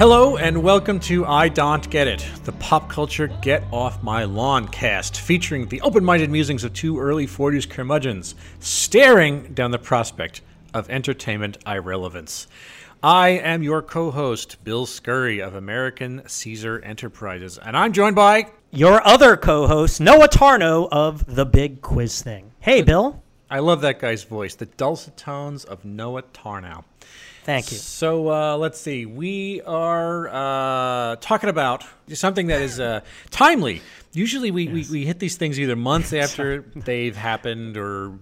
Hello and welcome to I Don't Get It, the pop culture Get Off My Lawn cast, featuring the open minded musings of two early 40s curmudgeons staring down the prospect of entertainment irrelevance. I am your co host, Bill Scurry of American Caesar Enterprises, and I'm joined by. Your other co host, Noah Tarnow of The Big Quiz Thing. Hey, Bill. I love that guy's voice, the dulcet tones of Noah Tarnow. Thank you. So uh, let's see. We are uh, talking about something that is uh, timely. Usually, we, we, we hit these things either months after they've happened, or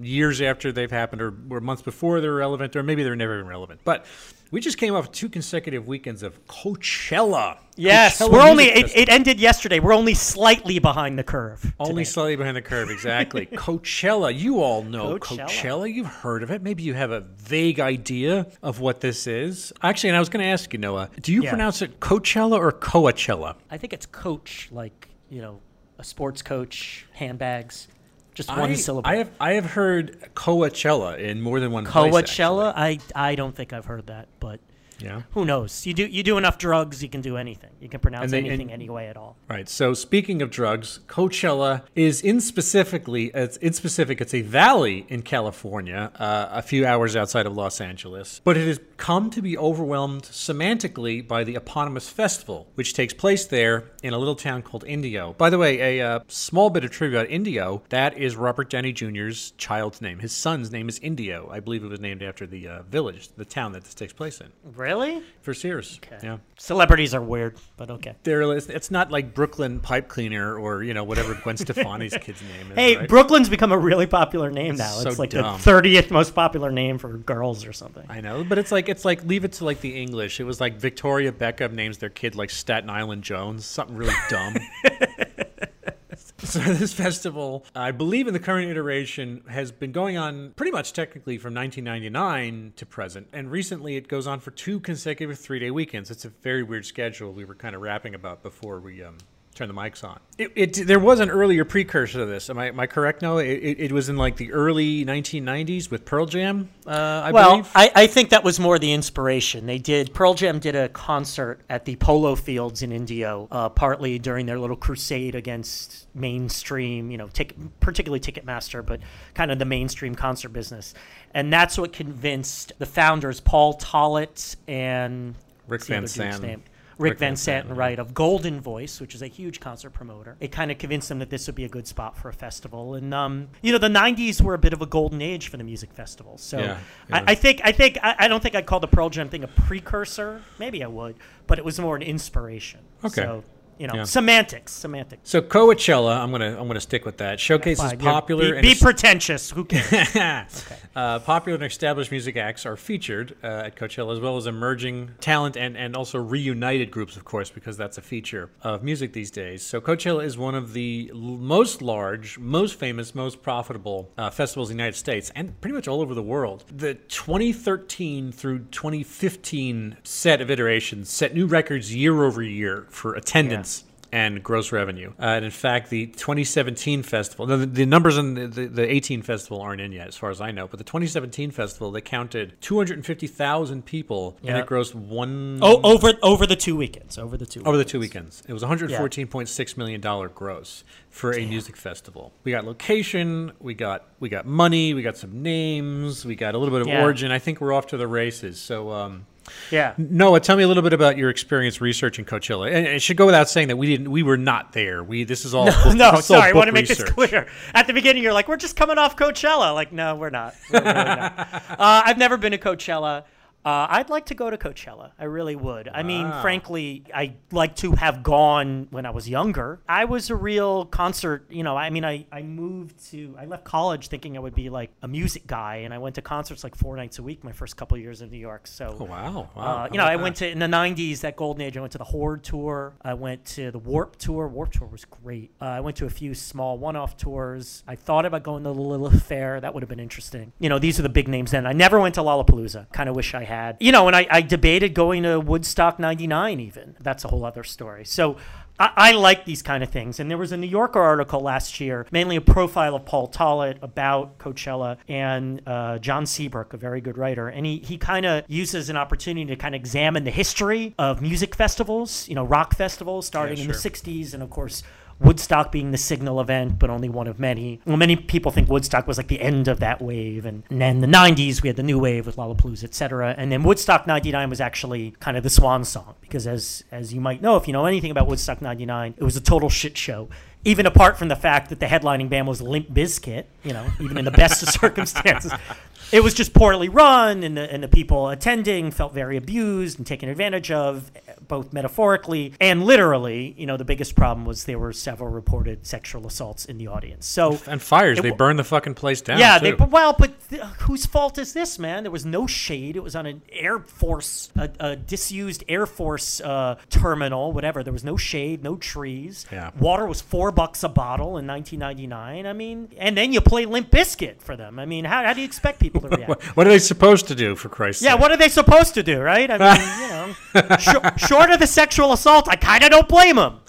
years after they've happened, or, or months before they're relevant, or maybe they're never even relevant. But we just came off two consecutive weekends of Coachella. Yes, Coachella we're only. It, it ended yesterday. We're only slightly behind the curve. Only today. slightly behind the curve, exactly. Coachella. You all know Coachella. Coachella. You've heard of it. Maybe you have a vague idea of what this is. Actually, and I was going to ask you, Noah, do you Yeah. pronounce it Coachella or Coachella? I think it's coach, like you know, a sports coach, handbags, just one I, syllable. I have I have heard Coachella in more than one place. Coachella. I I don't think I've heard that, but. Yeah. who knows? You do you do enough drugs, you can do anything. You can pronounce they- anything and- any way at all. Right. So speaking of drugs, Coachella is in specifically it's in specific it's a valley in California, uh, a few hours outside of Los Angeles, but it has come to be overwhelmed semantically by the eponymous festival, which takes place there in a little town called Indio. By the way, a uh, small bit of trivia about Indio, that is Robert Downey Jr.'s child's name. His son's name is Indio. I believe it was named after the uh, village, the town that this takes place in. Really? For Sears. Okay. Yeah. Celebrities are weird, but okay. There, it's not like Brooklyn Pipe Cleaner or you know whatever Gwen Stefani's kid's name is. Hey, right? Brooklyn's become a really popular name now. So it's like dumb. the 30th most popular name for girls or something. I know, but it's like it's like leave it to like the English. It was like Victoria Beckham names their kid like Staten Island Jones, something really dumb. so this festival, I believe in the current iteration, has been going on pretty much technically from 1999 to present, and recently it goes on for two consecutive three-day weekends. It's a very weird schedule. We were kind of rapping about before we um, turned the mics on. It, it there was an earlier precursor to this. Am I, am I correct? No, it, it, it was in like the early 1990s with Pearl Jam. Uh, I well, believe. I, I think that was more the inspiration. They did Pearl Jam did a concert at the Polo Fields in Indio, uh, partly during their little crusade against mainstream, you know, tick, particularly Ticketmaster, but kind of the mainstream concert business, and that's what convinced the founders, Paul Tollett and Rick what's Van other dude's Sant. Rick, Rick Van Van Sant, Sant, right, of Goldenvoice, which is a huge concert promoter. It kind of convinced them that this would be a good spot for a festival. And, um, you know, the 90s were a bit of a golden age for the music festival. So Yeah, yeah. I, I think, I think, I, I don't think I'd call the Pearl Jam thing a precursor. Maybe I would, but it was more an inspiration. Okay. So, you know, Yeah. semantics, semantics. So Coachella, I'm gonna I'm gonna stick with that. Showcases Fine, you're- popular Be, pretentious. Who cares? uh, popular and established music acts are featured uh, at Coachella, as well as emerging talent and and also reunited groups, of course, because that's a feature of music these days. So Coachella is one of the most large, most famous, most profitable uh, festivals in the United States and pretty much all over the world. The 2013 through 2015 set of iterations set new records year over year for attendance and gross revenue. Uh, and in fact, the 2017 festival, the, the numbers in the, the, the 18 festival aren't in yet, as far as I know, but the 2017 festival, they counted 250,000 people and it grossed one. oh, over over the two weekends. Over the two. Over the two weekends, it was 114.6 million dollar gross for a music festival. We got location, we got we got money, we got some names, we got a little bit of Yeah. origin. I think we're off to the races. So, um, Yeah. Noah, tell me a little bit about your experience researching Coachella. And it should go without saying that we didn't, we were not there. We this is all book- no, sorry. I want to make this clear. At the beginning, you're like, "We're just coming off Coachella." Like, no, we're not. We're really not. Uh, I've never been to Coachella. Uh, I'd like to go to Coachella. I really would. I mean, frankly, I'd like to have gone when I was younger. I was a real concert, you know, I mean, I, I moved to, I left college thinking I would be like a music guy, and I went to concerts like four nights a week my first couple years in New York. So, Oh, wow. wow. uh, you know, I went to in the '90s that golden age. I went to the Horde tour. I went to the Warped tour. Warped tour was great. Uh, I went to a few small one-off tours. I thought about going to the Lilith Fair. That would have been interesting. You know, these are the big names. Then I never went to Lollapalooza. Kind of wish I had. You know, and I, I debated going to Woodstock 99 even. That's a whole other story. So I, I like these kind of things. And there was a New Yorker article last year, mainly a profile of Paul Tollett about Coachella and uh, John Seabrook, a very good writer. And he, he kind of uses an opportunity to kind of examine the history of music festivals, you know, rock festivals starting Yeah, in the 60s and, of course, Woodstock being the signal event, but only one of many. Well, many people think Woodstock was like the end of that wave, and, then the '90s we had the new wave with Lollapalooza, etc. And then Woodstock '99 was actually kind of the swan song because, as as you might know, if you know anything about Woodstock '99, it was a total shit show. Even apart from the fact that the headlining band was Limp Bizkit, you know, even in the best of circumstances, it was just poorly run, and the, and the people attending felt very abused and taken advantage of, both metaphorically and literally. You know, the biggest problem was there were several reported sexual assaults in the audience. So And fires, It they burned the fucking place down. yeah, too. they well, but th- whose fault is this, man? There was no shade. It was on an Air Force, a, a disused Air Force uh, terminal, whatever. There was no shade, no trees. Yeah. Water was four bucks a bottle in 1999. I mean, and then you play Limp Bizkit for them. I mean, how, how do you expect people to react? What, are they supposed to do, for Christ's Yeah, sake? what are they supposed to do, right? I mean, you know, short, short of the sexual assault, I kind of don't blame them.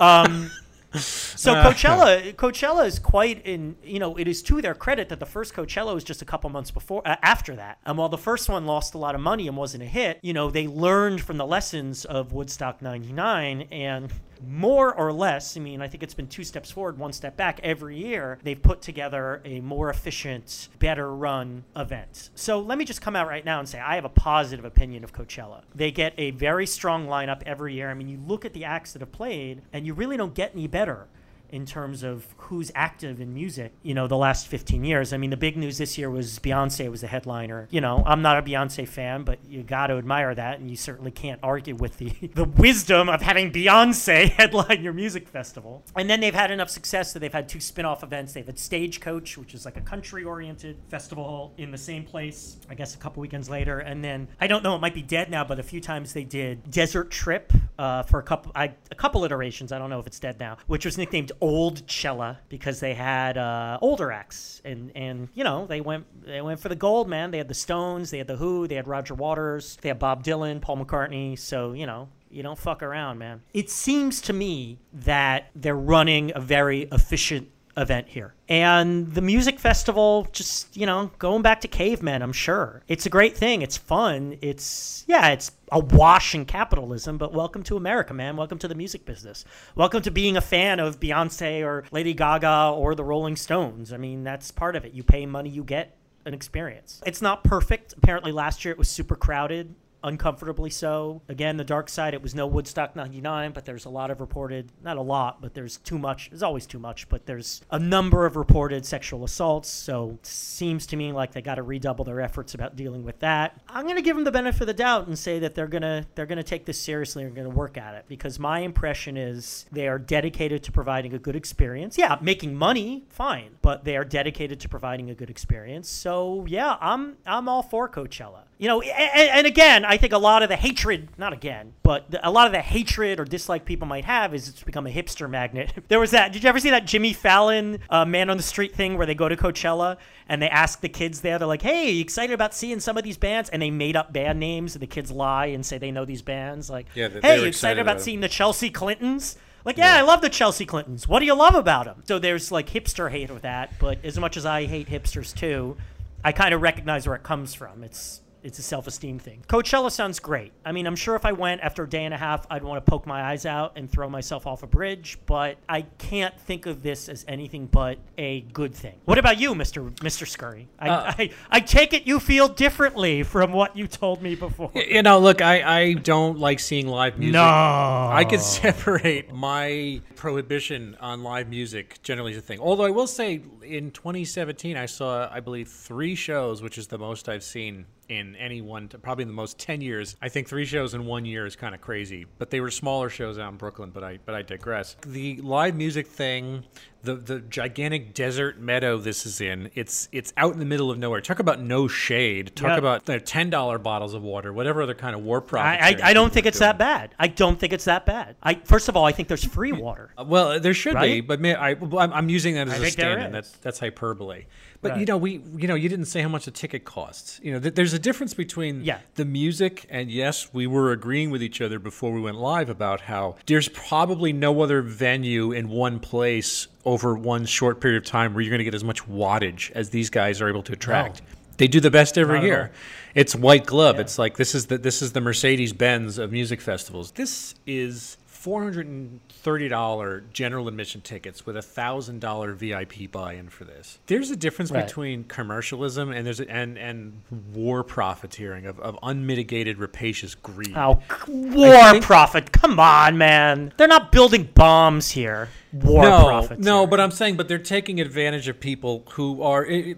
Um, so Coachella, Coachella is quite in. You know, it is to their credit that the first Coachella was just a couple months before, uh, after that. And while the first one lost a lot of money and wasn't a hit, you know, they learned from the lessons of Woodstock '99 and. More or less, I mean, I think it's been two steps forward, one step back every year. They've put together a more efficient, better run event. So let me just come out right now and say I have a positive opinion of Coachella. They get a very strong lineup every year. I mean, you look at the acts that have played, and you really don't get any better in terms of who's active in music, you know, the last 15 years. I mean, the big news this year was Beyonce was the headliner. You know, I'm not a Beyonce fan, but you got to admire that, and you certainly can't argue with the, the wisdom of having Beyonce headline your music festival. And then they've had enough success that they've had two spin off events. They've had Stagecoach, which is like a country oriented festival in the same place, I guess a couple weekends later. And then I don't know, it might be dead now, but a few times they did Desert Trip uh, for a couple, I, a couple iterations. I don't know if it's dead now, which was nicknamed Old Cella because they had uh, older acts, and and you know they went they went for the gold, man. They had the Stones, they had the Who, they had Roger Waters, they had Bob Dylan, Paul McCartney. So you know you don't fuck around, man. It seems to me that they're running a very efficient event here. And the music festival, just, you know, going back to cavemen, I'm sure. It's a great thing. It's fun. It's, yeah, it's a wash in capitalism, but welcome to America, man. Welcome to the music business. Welcome to being a fan of Beyonce or Lady Gaga or the Rolling Stones. I mean, that's part of it. You pay money, you get an experience. It's not perfect. Apparently, last year it was super crowded uncomfortably so. Again, the dark side, it was no Woodstock 99, but there's a lot of reported, not a lot, but there's too much. There's always too much, but there's a number of reported sexual assaults. So seems to me like they got to redouble their efforts about dealing with that. I'm going to give them the benefit of the doubt and say that they're going to they're going to take this seriously and going to work at it because my impression is they are dedicated to providing a good experience. Yeah, making money, fine, but they are dedicated to providing a good experience. So, yeah, I'm I'm all for Coachella. You know, and, and again, I think a lot of the hatred, not again, but the, a lot of the hatred or dislike people might have is it's become a hipster magnet. there was that. Did you ever see that Jimmy Fallon uh, man on the street thing where they go to Coachella and they ask the kids there, they're like, "Hey, you excited about seeing some of these bands?" And they made up band names, and the kids lie and say they know these bands. Like, Yeah, they- "Hey, excited excited about about seeing the Chelsea Clintons?" Like, yeah, I love the Chelsea Clintons. What do you love about them? So there's like hipster hate with that, but as much as I hate hipsters too, I kind of recognize where it comes from. It's it's a self-esteem thing. Coachella sounds great. I mean, I'm sure if I went after a day and a half, I'd want to poke my eyes out and throw myself off a bridge, but I can't think of this as anything but a good thing. What about you, Mr. Mr. Scurry? I, Uh, I, I take it you feel differently from what you told me before. You know, look, I, I don't like seeing live music. No. I can separate my prohibition on live music generally as a thing. Although I will say, in 2017, I saw, I believe, three shows, which is the most I've seen in any one, probably in the most 10 years. I think three shows in one year is kind of crazy. But they were smaller shows out in Brooklyn. But I, but I digress. The live music thing, the the gigantic desert meadow this is in, it's it's out in the middle of nowhere. Talk about no shade. Talk Yeah. about the ten dollar bottles of water, whatever other kind of war profit. I, I, I don't think it's doing. that bad. I don't think it's that bad. I first of all, I think there's free water. Uh, Well, there should be, but may, I, I'm, using that as I a stand-in. That's that's hyperbole. But you know, we you know, you didn't say how much a ticket costs. You know, th- there's a difference between Yeah. the music and yes, we were agreeing with each other before we went live about how there's probably no other venue in one place over one short period of time where you're going to get as much wattage as these guys are able to attract. They do the best every Not year. It's white glove. It's like this is the this is the Mercedes Benz of music festivals. This is four hundred and thirty dollar general admission tickets with a thousand dollar VIP buy-in for this. There's a difference Right. between commercialism and there's a, and and war profiteering of, of unmitigated rapacious greed. Oh, war profit. Come on, man. They're not building bombs here. War no, no, but I'm saying, but they're taking advantage of people who are. i-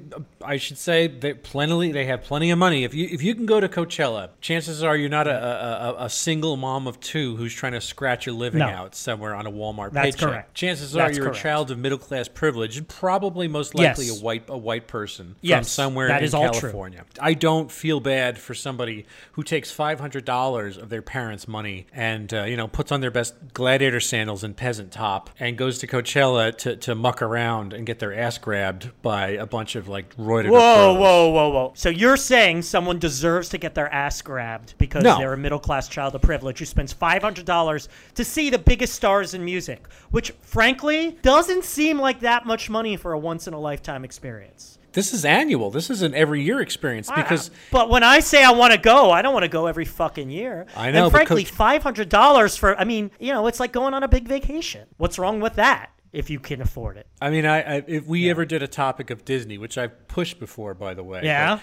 should say they plenty. They have plenty of money. If you if you can go to Coachella, chances are you're not a a, a, single mom of two who's trying to scratch a living No. out somewhere on a Walmart That's paycheck. correct. Chances are That's you're correct. a child of middle class privilege, and probably most likely Yes. a white a white person from somewhere that in is all true. California. I don't feel bad for somebody who takes five hundred dollars of their parents' money and uh, you know puts on their best gladiator sandals and peasant top and goes to Coachella to, to muck around and get their ass grabbed by a bunch of like roided. Whoa, whoa, whoa, whoa. So you're saying someone deserves to get their ass grabbed because No. they're a middle class child of privilege who spends $500 to see the biggest stars in music, which frankly doesn't seem like that much money for a once in a lifetime experience. This is annual. This is an every year experience because I- but when I say I want to go, I don't want to go every fucking year. I know, And frankly, five hundred dollars for I mean, you know, it's like going on a big vacation. What's wrong with that if you can afford it? I mean, I, I if we ever did a topic of Disney, which I've pushed before, by the way. Yeah?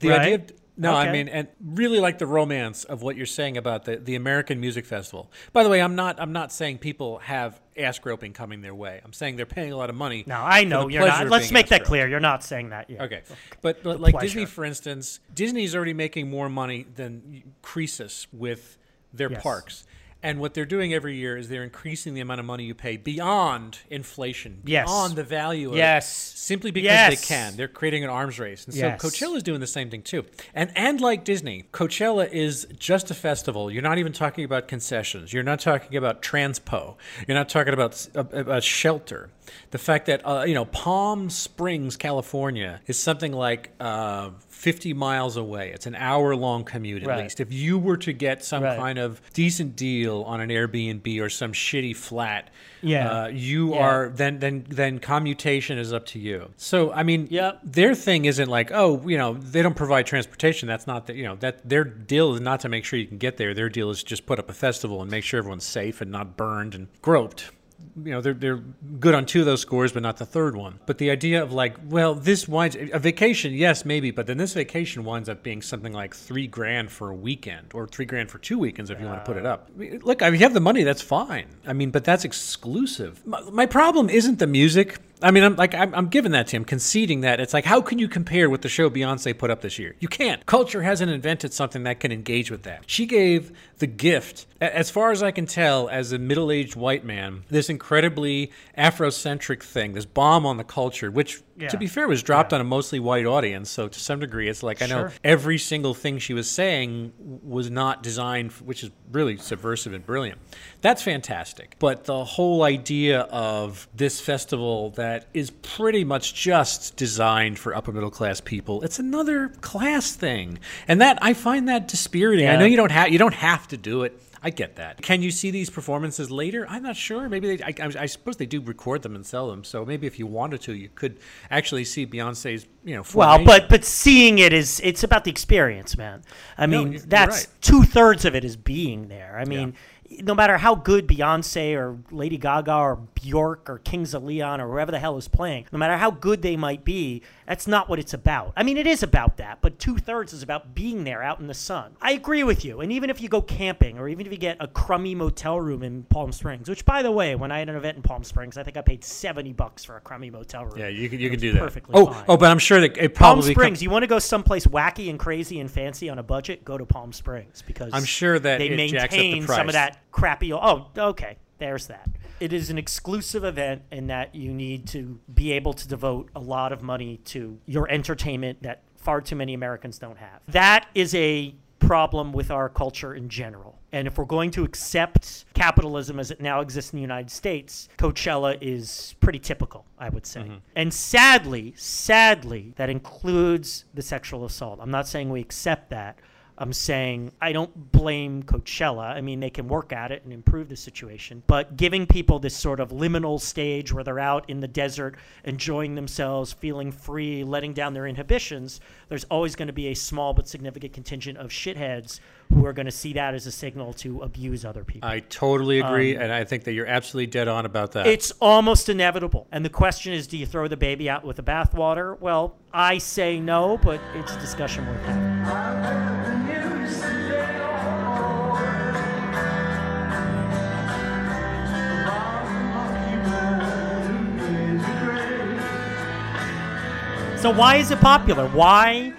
The Right. idea of, no, I mean, and really like the romance of what you're saying about the, the American Music Festival. By the way, I'm not I'm not saying people have ass groping coming their way. I'm saying they're paying a lot of money. No, I know you're not. Let's make that clear. You're not saying that yet. Okay, but but like pleasure. Disney, for instance, Disney's already making more money than Croesus with their Yes. parks. And what they're doing every year is they're increasing the amount of money you pay beyond inflation, Yes. beyond the value of Yes. it, simply because Yes. they can. They're creating an arms race. And Yes. so Coachella is doing the same thing too. And and like Disney, Coachella is just a festival. You're not even talking about concessions. You're not talking about transpo. You're not talking about a shelter. The fact that uh, you know Palm Springs, California, is something like uh, 50 miles away. It's an hour long commute at Right. least. If you were to get some Right. kind of decent deal on an Airbnb or some shitty flat, Yeah. uh, you Yeah. are then then then commutation is up to you. So I mean, Yep. their thing isn't like oh you know they don't provide transportation. That's not the, you know that their deal is not to make sure you can get there. Their deal is just put up a festival and make sure everyone's safe and not burned and groped you know they're they're good on two of those scores, but not the third one. But the idea of like, well, this winds a vacation, yes, maybe, but then this vacation winds up being something like three grand for a weekend or three grand for two weekends if you want to put it up. Look, I mean, you have the money, that's fine. I mean, but that's exclusive. My, my problem isn't the music. I mean, I'm like I'm, I'm giving that to him, conceding that it's like, how can you compare with the show Beyonce put up this year? You can't. Culture hasn't invented something that can engage with that. She gave the gift, as far as I can tell, as a middle-aged white man, this incredibly Afrocentric thing, this bomb on the culture, which, Yeah. to be fair, was dropped on a mostly white audience. So to some degree, it's like I know Sure. every single thing she was saying was not designed, which is really subversive and brilliant. That's fantastic. But the whole idea of this festival that is pretty much just designed for upper middle class people, it's another class thing, and that I find that dispiriting. I know you don't have you don't have to do it. I get that. Can you see these performances later? I'm not sure. Maybe they, I, I, I suppose they do record them and sell them. So maybe if you wanted to, you could actually see Beyonce's, you know, Well, but but seeing it is it's about the experience, man. I mean, that's right. two thirds of it is being there. I mean, no matter how good Beyonce or Lady Gaga or Bjork or Kings of Leon or whoever the hell is playing, no matter how good they might be, that's not what it's about. I mean, it is about that, but two thirds is about being there out in the sun. I agree with you. And even if you go camping or even if you get a crummy motel room in Palm Springs, which by the way, when I had an event in Palm Springs, I think I paid seventy bucks for a crummy motel room. yeah, you can you It can do that. Perfectly oh, fine. oh, but I'm sure that it Palm Springs. com- you want to go someplace wacky and crazy and fancy on a budget? Go to Palm Springs because I'm sure that they it jacks the maintain some price. of that crappy. Oh, okay. There's that. It is an exclusive event in that you need to be able to devote a lot of money to your entertainment that far too many Americans don't have. That is a problem with our culture in general. And if we're going to accept capitalism as it now exists in the United States, Coachella is pretty typical, I would say. Mm-hmm. And sadly, sadly, that includes the sexual assault. I'm not saying we accept that. I'm saying I don't blame Coachella. I mean, they can work at it and improve the situation. But giving people this sort of liminal stage where they're out in the desert, enjoying themselves, feeling free, letting down their inhibitions, there's always going to be a small but significant contingent of shitheads who are going to see that as a signal to abuse other people. I totally agree, um, and I think that you're absolutely dead on about that. It's almost inevitable. And the question is do you throw the baby out with the bathwater? Well, I say no, but it's a discussion worth having. So why is it popular? Why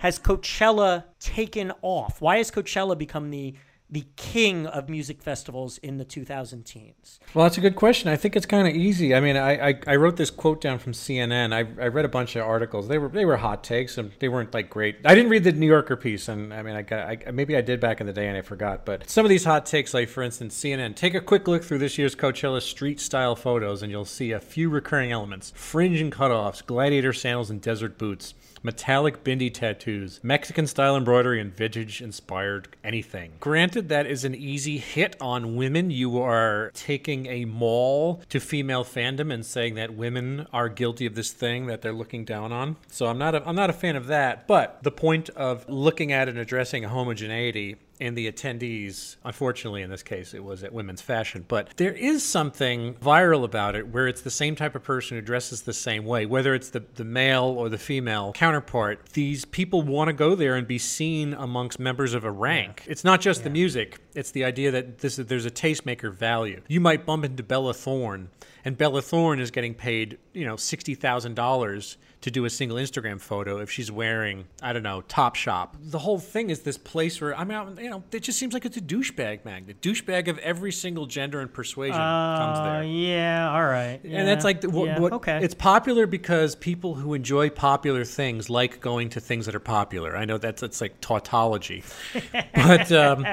has Coachella taken off? Why has Coachella become the the king of music festivals in the 2000 teens? Well, that's a good question. I think it's kind of easy. I mean, I, I, I wrote this quote down from CNN. I, I read a bunch of articles. They were they were hot takes and they weren't like great. I didn't read the New Yorker piece, and I mean, I got I, maybe I did back in the day and I forgot. But some of these hot takes, like for instance, CNN. Take a quick look through this year's Coachella street style photos, and you'll see a few recurring elements: fringe and cutoffs, gladiator sandals and desert boots metallic bindi tattoos, Mexican style embroidery, and vintage inspired anything. Granted, that is an easy hit on women. You are taking a mall to female fandom and saying that women are guilty of this thing that they're looking down on. So I'm not a, I'm not a fan of that. But the point of looking at and addressing homogeneity and the attendees, unfortunately in this case, it was at Women's Fashion. But there is something viral about it where it's the same type of person who dresses the same way, whether it's the, the male or the female counterpart. These people want to go there and be seen amongst members of a rank. It's not just the music, it's the idea that this there's a tastemaker value. You might bump into Bella Thorne, and Bella Thorne is getting paid, you know, $60,000 to do a single Instagram photo if she's wearing, I don't know, Top Shop. The whole thing is this place where I mean, you know, it just seems like it's a douchebag magnet. Douchebag of every single gender and persuasion comes Uh, there. yeah, all right. And that's like the, what, yeah, what okay. it's popular because people who enjoy popular things like going to things that are popular. I know that's it's like tautology, but um,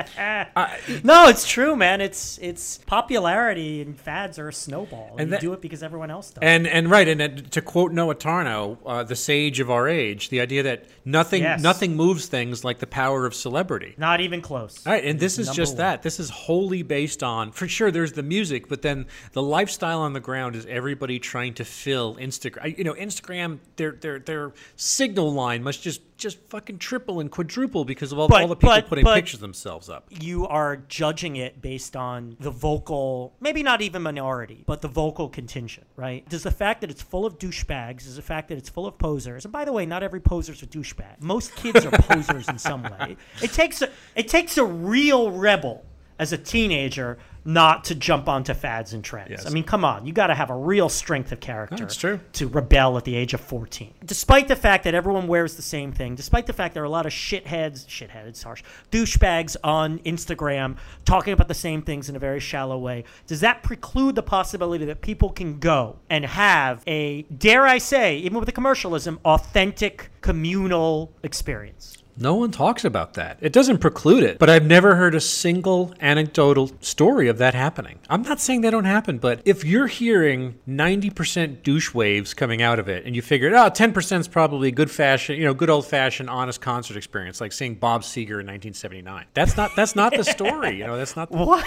no, it's true, man. It's it's popularity and fads are a snowball. And And you that- do it because everyone else does. And and right, and to quote Noah Tarnow, uh, the sage of our age, the idea that nothing Yes. nothing moves things like the power of celebrity. Not even close. All right, and this is Number just one. that. This is wholly based on, for sure, there's the music, but then the lifestyle on the ground is everybody trying to fill Instagram. You know, Instagram, their their their signal line must just just fucking triple and quadruple because of all, But- all the people but- putting but- pictures themselves up. you are judging it based on the vocal, maybe not even minority, but the vocal contingent, right? Does the fact that it's full of douchebags, is the fact that it's full of posers, and by the way, not every poser's a douchebag. Most kids are posers in some way. It takes a, it takes a real rebel as a teenager not to jump onto fads and trends. Yes. I mean, come on, you got to have a real strength of character That's true. to rebel at the age of 14. Despite the fact that everyone wears the same thing, despite the fact there are a lot of shitheads, shitheads, harsh, douchebags on Instagram talking about the same things in a very shallow way, does that preclude the possibility that people can go and have a, dare I say, even with the commercialism, authentic communal experience? No one talks about that. It doesn't preclude it, but I've never heard a single anecdotal story of that happening. I'm not saying they don't happen, but if you're hearing 90% douche waves coming out of it and you figure, oh, 10% is probably good fashion, you know, good old fashioned honest concert experience, like seeing Bob Seger in 1979. That's not that's not the story, you know, that's not What?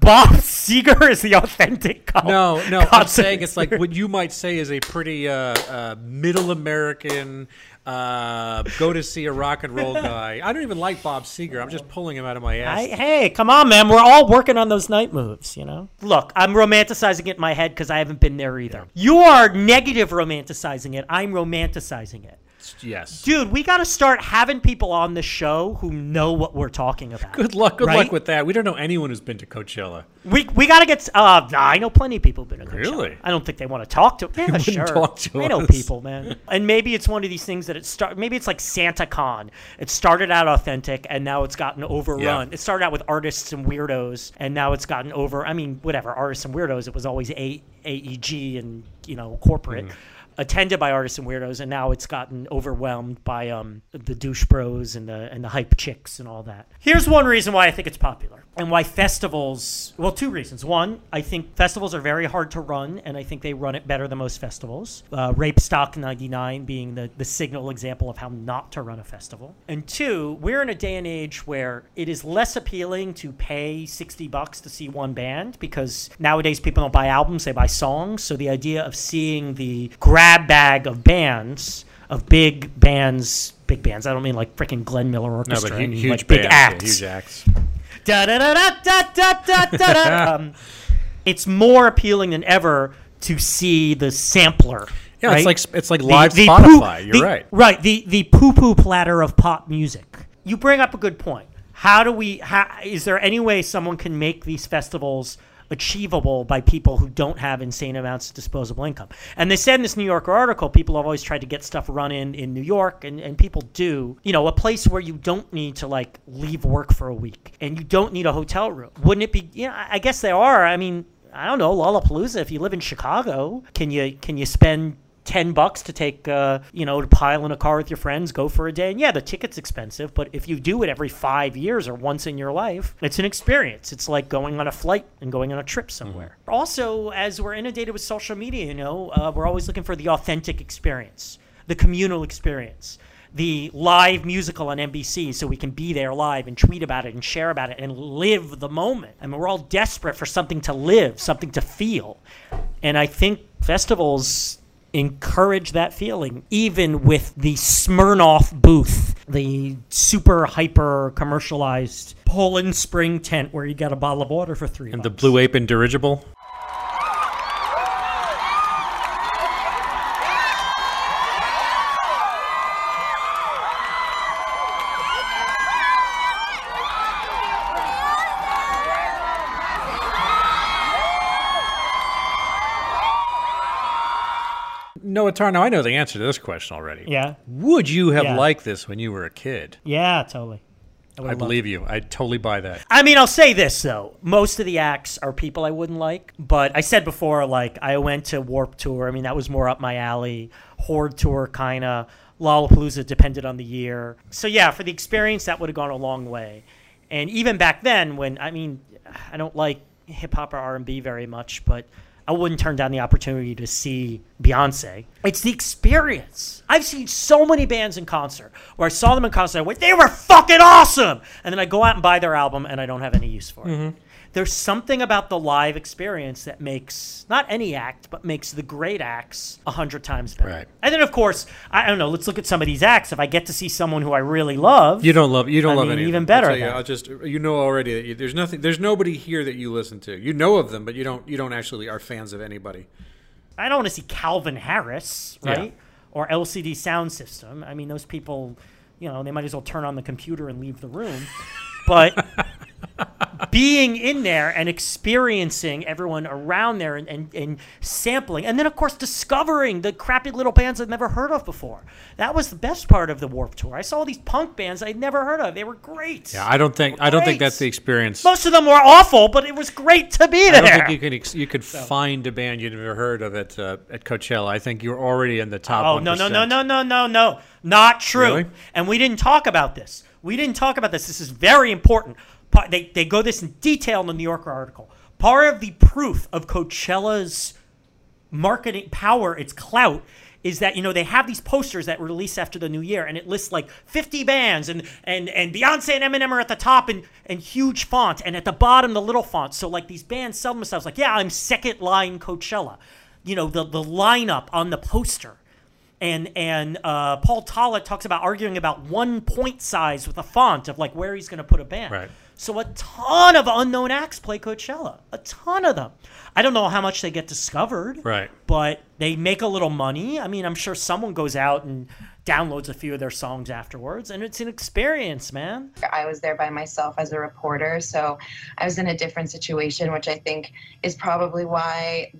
Bob Seger is the authentic co- No, no, I'm saying it's like what you might say is a pretty uh, uh, middle American uh, go to see a rock and roll guy. I don't even like Bob Seger. I'm just pulling him out of my ass. I, hey, come on, man. We're all working on those night moves, you know? Look, I'm romanticizing it in my head because I haven't been there either. You are negative romanticizing it. I'm romanticizing it. Yes. Dude, we got to start having people on the show who know what we're talking about. Good luck. Good Right? luck with that. We don't know anyone who's been to Coachella. We, we got to get. Uh, nah, I know plenty of people who've been to Coachella. Really? I don't think they want to talk to. Yeah, sure. talk to I know people, man. And maybe it's one of these things that it start. Maybe it's like Santa Con. It started out authentic, and now it's gotten overrun. Yeah. It started out with artists and weirdos, and now it's gotten over. I mean, whatever artists and weirdos. It was always a AEG and you know corporate. Mm-hmm. Attended by artists and weirdos, and now it's gotten overwhelmed by um, the douche bros and the and the hype chicks and all that. Here's one reason why I think it's popular and why festivals. Well, two reasons. One, I think festivals are very hard to run, and I think they run it better than most festivals. Uh, Rape Stock '99 being the the signal example of how not to run a festival. And two, we're in a day and age where it is less appealing to pay sixty bucks to see one band because nowadays people don't buy albums; they buy songs. So the idea of seeing the grab bag of bands of big bands, big bands. I don't mean like freaking Glenn Miller Orchestra. No, but huge, huge like big bands, acts. Yeah, huge acts. Da da da da da da da da. um, it's more appealing than ever to see the sampler. Yeah, right? it's like it's like live the, the Spotify. Poo, You're the, right. Right. The the poo poo platter of pop music. You bring up a good point. How do we? How, is there any way someone can make these festivals? Achievable by people who don't have insane amounts of disposable income? And they said in this New Yorker article, people have always tried to get stuff run in in New York, and, and people do. You know, a place where you don't need to like leave work for a week, and you don't need a hotel room. Wouldn't it be? You know, I I guess there are. I mean, I don't know, Lollapalooza. If you live in Chicago, can you can you spend ten bucks to take uh, you know to pile in a car with your friends, go for a day? And yeah, the ticket's expensive, but if you do it every five years or once in your life, it's an experience. It's like going on a flight and going on a trip somewhere. Also, as we're inundated with social media, you know, uh, we're always looking for the authentic experience, the communal experience the live musical on NBC so we can be there live and tweet about it and share about it and live the moment. I mean, we're all desperate for something to live, something to feel. And I think festivals encourage that feeling, even with the Smirnoff booth, the super hyper commercialized Poland Spring tent where you get a bottle of water for three And the bucks. Blue Apron dirigible. Now I know the answer to this question already. Yeah. Would you have Yeah. liked this when you were a kid? Yeah, totally. I loved believe you. I totally buy that. I mean, I'll say this though: most of the acts are people I wouldn't like. But I said before, like I went to Warped Tour. I mean, that was more up my alley. Horde Tour, kind of. Lollapalooza depended on the year. So yeah, for the experience, that would have gone a long way. And even back then, when I mean, I don't like hip hop or R and B very much, but I wouldn't turn down the opportunity to see Beyonce. It's the experience. I've seen so many bands in concert where I saw them in concert, I went, they were fucking awesome, and then I go out and buy their album and I don't have any use for it. Mm-hmm. There's something about the live experience that makes not any act, but makes the great acts a hundred times better. Right. And then, of course, I I don't know. Let's look at some of these acts. If I get to see someone who I really love, You don't love you don't I love mean, any even better I'll, you. I'll just you know already that you, there's nothing there's nobody here that you listen to. You know of them, but you don't you don't actually are fans of anybody. I don't want to see Calvin Harris, Yeah. right? Or LCD Soundsystem. I mean, those people, you know, they might as well turn on the computer and leave the room. But being in there and experiencing everyone around there and, and, and sampling, and then, of course, discovering the crappy little bands I'd never heard of before. That was the best part of the Warped Tour. I saw all these punk bands I'd never heard of. They were great. Yeah, I don't think I don't think that's the experience. Most of them were awful, but it was great to be I there. don't think you could ex- you could find a band you'd never heard of at uh, at Coachella. I think you're already in the top. Oh no no no no no no no! Not true. Really? And we didn't talk about this. We didn't talk about this. This is very important. They they go this in detail in the New Yorker article. Part of the proof of Coachella's marketing power, its clout, is that you know they have these posters that release after the new year, and it lists like 50 bands, and and and Beyonce and Eminem are at the top in in huge font, and at the bottom the little font. So like these bands sell themselves like, yeah, I'm second line Coachella. You know the the lineup on the poster. And and uh, Paul Tollett talks about arguing about one point size with a font of like where he's going to put a band. Right. So a ton of unknown acts play Coachella. A ton of them. I don't know how much they get discovered. Right. But they make a little money. I mean, I'm sure someone goes out and downloads a few of their songs afterwards, and it's an experience, man. I was there by myself as a reporter, so I was in a different situation, which I think is probably why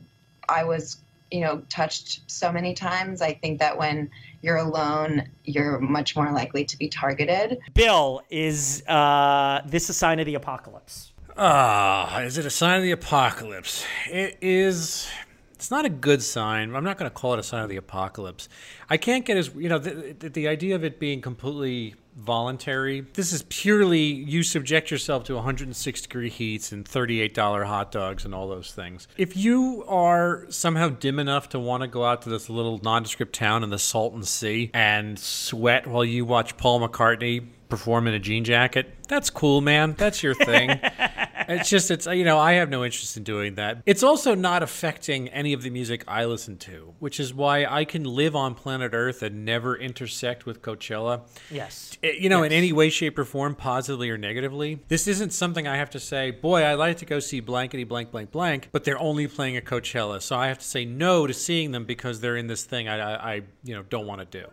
I was, you know, touched so many times. I think that when you're alone, you're much more likely to be targeted. Bill, is uh, this a sign of the apocalypse? Ah, is it a sign of the apocalypse? It is It's not a good sign. I'm not going to call it a sign of the apocalypse. I can't get as you know the, the, the idea of it being completely voluntary. This is purely you subject yourself to 106 degree heats and $38 hot dogs and all those things. If you are somehow dim enough to want to go out to this little nondescript town in the Salton Sea and sweat while you watch Paul McCartney perform in a jean jacket, that's cool, man. That's your thing. it's just it's you know I have no interest in doing that. It's also not affecting any of the music I listen to, which is why I can live on planet Earth and never intersect with Coachella. Yes. Eh, You know, Yes. in any way, shape, or form, positively or negatively. This isn't something I have to say, boy, I'd like to go see blankety blank blank blank, but they're only playing at Coachella. So I have to say no to seeing them because they're in this thing I, I, I you know, don't want to do.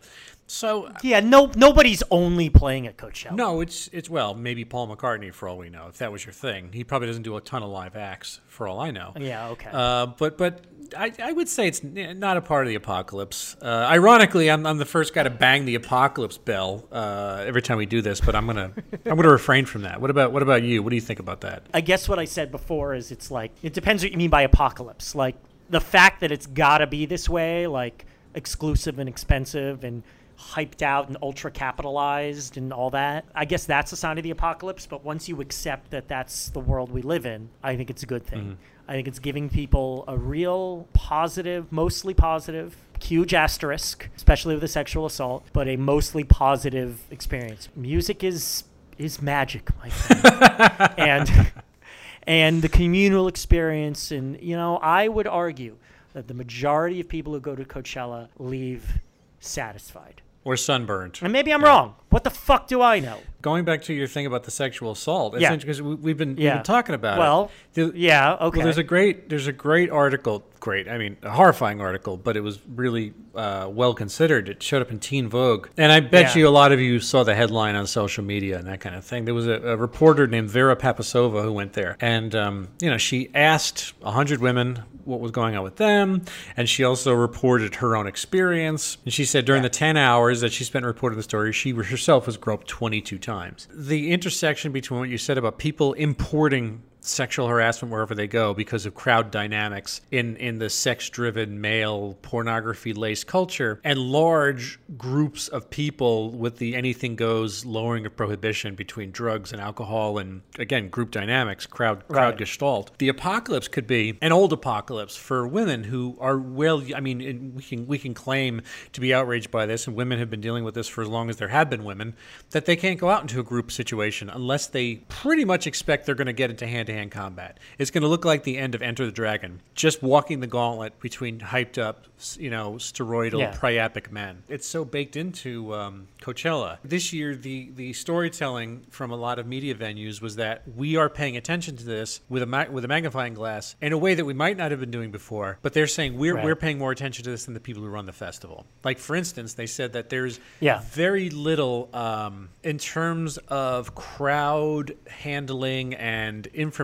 So Yeah, no, nobody's only playing at Coachella. no, it's it's well, maybe Paul McCartney for all we know. If that was your thing, he probably doesn't do a ton of live acts for all I know. Yeah, okay. Uh, but but I, I would say it's not a part of the apocalypse. Uh, ironically, I'm, I'm the first guy to bang the apocalypse bell uh, every time we do this, but I'm gonna I'm gonna refrain from that. What about what about you? What do you think about that? I guess what I said before is it's like it depends what you mean by apocalypse. Like the fact that it's got to be this way, like exclusive and expensive and hyped out and ultra capitalized and all that. I guess that's a sign of the apocalypse, but once you accept that that's the world we live in, I think it's a good thing. Mm-hmm. I think it's giving people a real positive, mostly positive, huge asterisk, especially with the sexual assault, but a mostly positive experience. Music is is magic, my friend. and and the communal experience and you know i would argue that the majority of people who go to coachella leave satisfied Or sunburned? and maybe i'm wrong what the fuck do i know Going back to your thing about the sexual assault, Yeah. because we, we've been we've Yeah. been talking about well it. The- yeah okay Well, there's a great there's a great article. Great, I mean, a horrifying article, but it was really uh, well considered. It showed up in Teen Vogue, and I bet Yeah. you a lot of you saw the headline on social media and that kind of thing. There was a, a reporter named Vera Papisova who went there, and um, you know, she asked hundred women what was going on with them, and she also reported her own experience. And she said during the ten hours that she spent reporting the story, she herself was groped 22 times. The intersection between what you said about people importing sexual harassment wherever they go because of crowd dynamics in in the sex-driven male pornography-laced culture and large groups of people with the anything goes lowering of prohibition between drugs and alcohol and again group dynamics crowd crowd Right. gestalt the apocalypse could be an old apocalypse for women who are well i mean we can we can claim to be outraged by this and women have been dealing with this for as long as there have been women that they can't go out into a group situation unless they pretty much expect they're going to get into hand-to-hand combat it's going to look like the end of enter the dragon just walking the gauntlet between hyped up you know steroidal Yeah. priapic men it's so baked into um, coachella this year the the storytelling from a lot of media venues was that we are paying attention to this with a ma- with a magnifying glass in a way that we might not have been doing before but they're saying we're Right. we're paying more attention to this than the people who run the festival like for instance they said that there's Yeah. very little um, in terms of crowd handling and information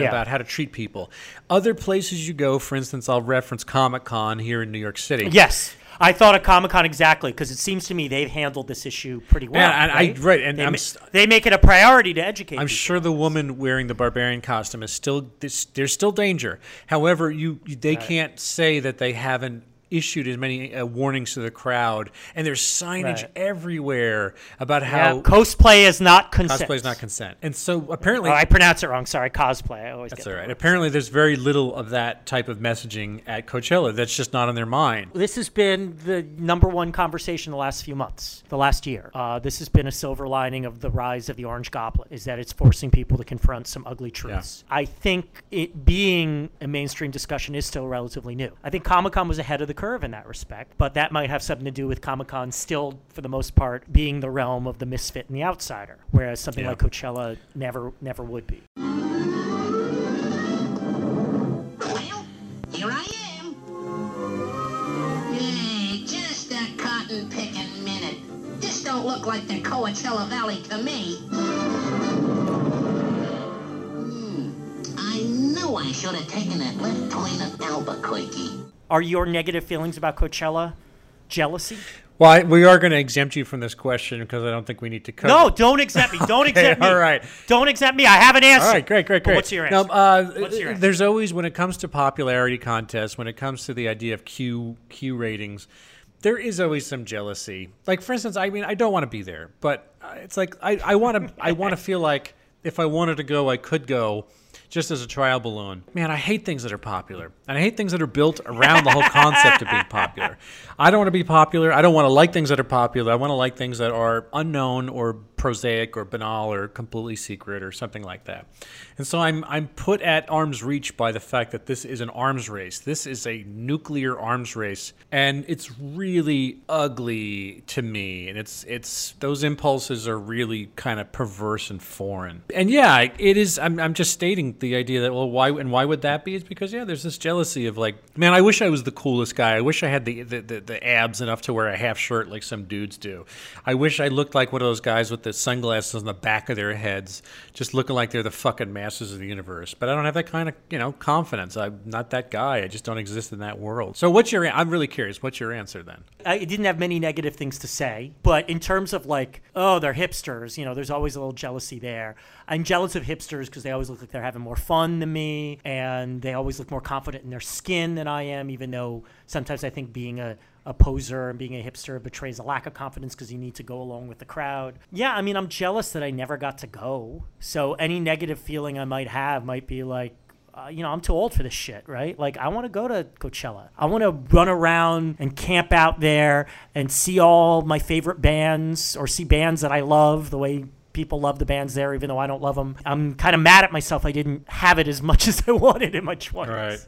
Yeah. about how to treat people other places you go for instance i'll reference comic-con here in new york city yes I thought of Comic Con exactly because it seems to me they've handled this issue pretty well. Yeah, and I- right? right, and they, I'm ma- they make it a priority to educate. I'm people. sure the woman wearing the barbarian costume is still there's, there's still danger. However, you you- they can't say that they haven't issued as many uh, warnings to the crowd, and there's signage Right. everywhere about Yeah, how cosplay is not consent. cosplay is not consent. And so apparently Oh, I pronounce it wrong. Sorry, cosplay. I always that's get all that right. wrong. Apparently, there's very little of that type of messaging at Coachella. That's just not on their mind. This has been the number one conversation the last few months, the last year. Uh, this has been a silver lining of the rise of the Orange Goblet, is that it's forcing people to confront some ugly truths. I think it being a mainstream discussion is still relatively new. I think Comic Con was ahead of the curve in that respect, but that might have something to do with Comic Con still, for the most part, being the realm of the misfit and the outsider, whereas something Yeah. like Coachella never, never would be. Well, here I am. Hey, just a cotton picking minute. This don't look like the Coachella Valley to me. Hmm. I knew I should have taken that left turn at Albuquerque. Are your negative feelings about Coachella jealousy? Well, I, we are going to exempt you from this question because I don't think we need to cover. No, don't exempt me. Don't exempt me. all right. Don't exempt me. I have an answer. All right, great, great, But great. what's your Now, answer? uh, What's your answer? There's always, when it comes to popularity contests, when it comes to the idea of Q Q ratings, there is always some jealousy. Like, for instance, I mean, I don't want to be there, but uh, it's like I, I want to, I want to feel like if I wanted to go, I could go. Just as a trial balloon. Man, I hate things that are popular. And I hate things that are built around the whole concept of being popular. I don't want to be popular. I don't want to like things that are popular. I want to like things that are unknown or prosaic or banal or completely secret or something like that. And so I'm I'm put at arm's reach by the fact that this is an arms race. This is a nuclear arms race and it's really ugly to me and it's it's those impulses are really kind of perverse and foreign. And yeah, it is I'm I'm just stating the idea that well why and why would that be? It's because yeah, there's this jealousy of like man, I wish I was the coolest guy. I wish I had the the, the, the abs enough to wear a half shirt like some dudes do. I wish I looked like one of those guys with the sunglasses on the back of their heads, just looking like they're the fucking masters of the universe. But I don't have that kind of, you know, confidence. I'm not that guy. I just don't exist in that world. So what's your I'm really curious, what's your answer then? I didn't have many negative things to say, but in terms of like, oh, they're hipsters, you know, there's always a little jealousy there. I'm jealous of hipsters because they always look like they're having more fun than me, and they always look more confident in their skin than I am, even though sometimes I think being a a poser and being a hipster betrays a lack of confidence because you need to go along with the crowd. Yeah, I mean, I'm jealous that I never got to go. So any negative feeling I might have might be like, uh, you know, I'm too old for this shit, right? Like, I want to go to Coachella. I want to run around and camp out there and see all my favorite bands or see bands that I love the way people love the bands there, even though I don't love them. I'm kind of mad at myself. I didn't have it as much as I wanted in my 20s. Right.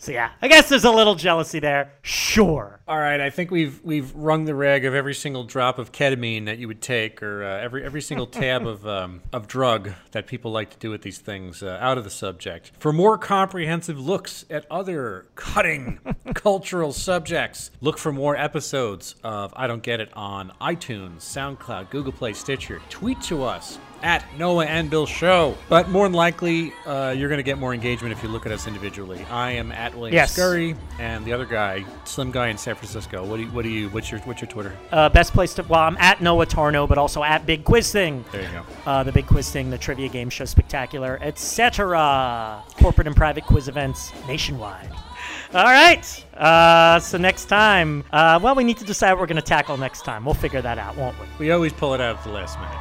So, yeah, I guess there's a little jealousy there. Sure. All right, I think we've we've wrung the rag of every single drop of ketamine that you would take, or uh, every every single tab of um, of drug that people like to do with these things uh, out of the subject. For more comprehensive looks at other cutting cultural subjects, look for more episodes of I Don't Get It on iTunes, SoundCloud, Google Play, Stitcher. Tweet to us at Noah and Bill Show. But more than likely, uh, you're going to get more engagement if you look at us individually. I am at William Yes. Scurry, and the other guy, Slim Guy in San Francisco. What do you? What do you? What's your? What's your Twitter? Uh, best place to, well, I'm at Noah Tarnow, but also at Big Quiz Thing. There you go. uh, the big quiz thing, the trivia game show spectacular, etc. Corporate and private quiz events nationwide. All right. Uh, so next time, uh, well, we need to decide what we're going to tackle next time. We'll figure that out, won't we? We always pull it out at the last minute.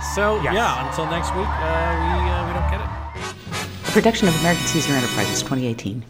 So Yes. yeah, until next week, uh, we uh, we don't get it. A production of American Caesar Enterprises 2018.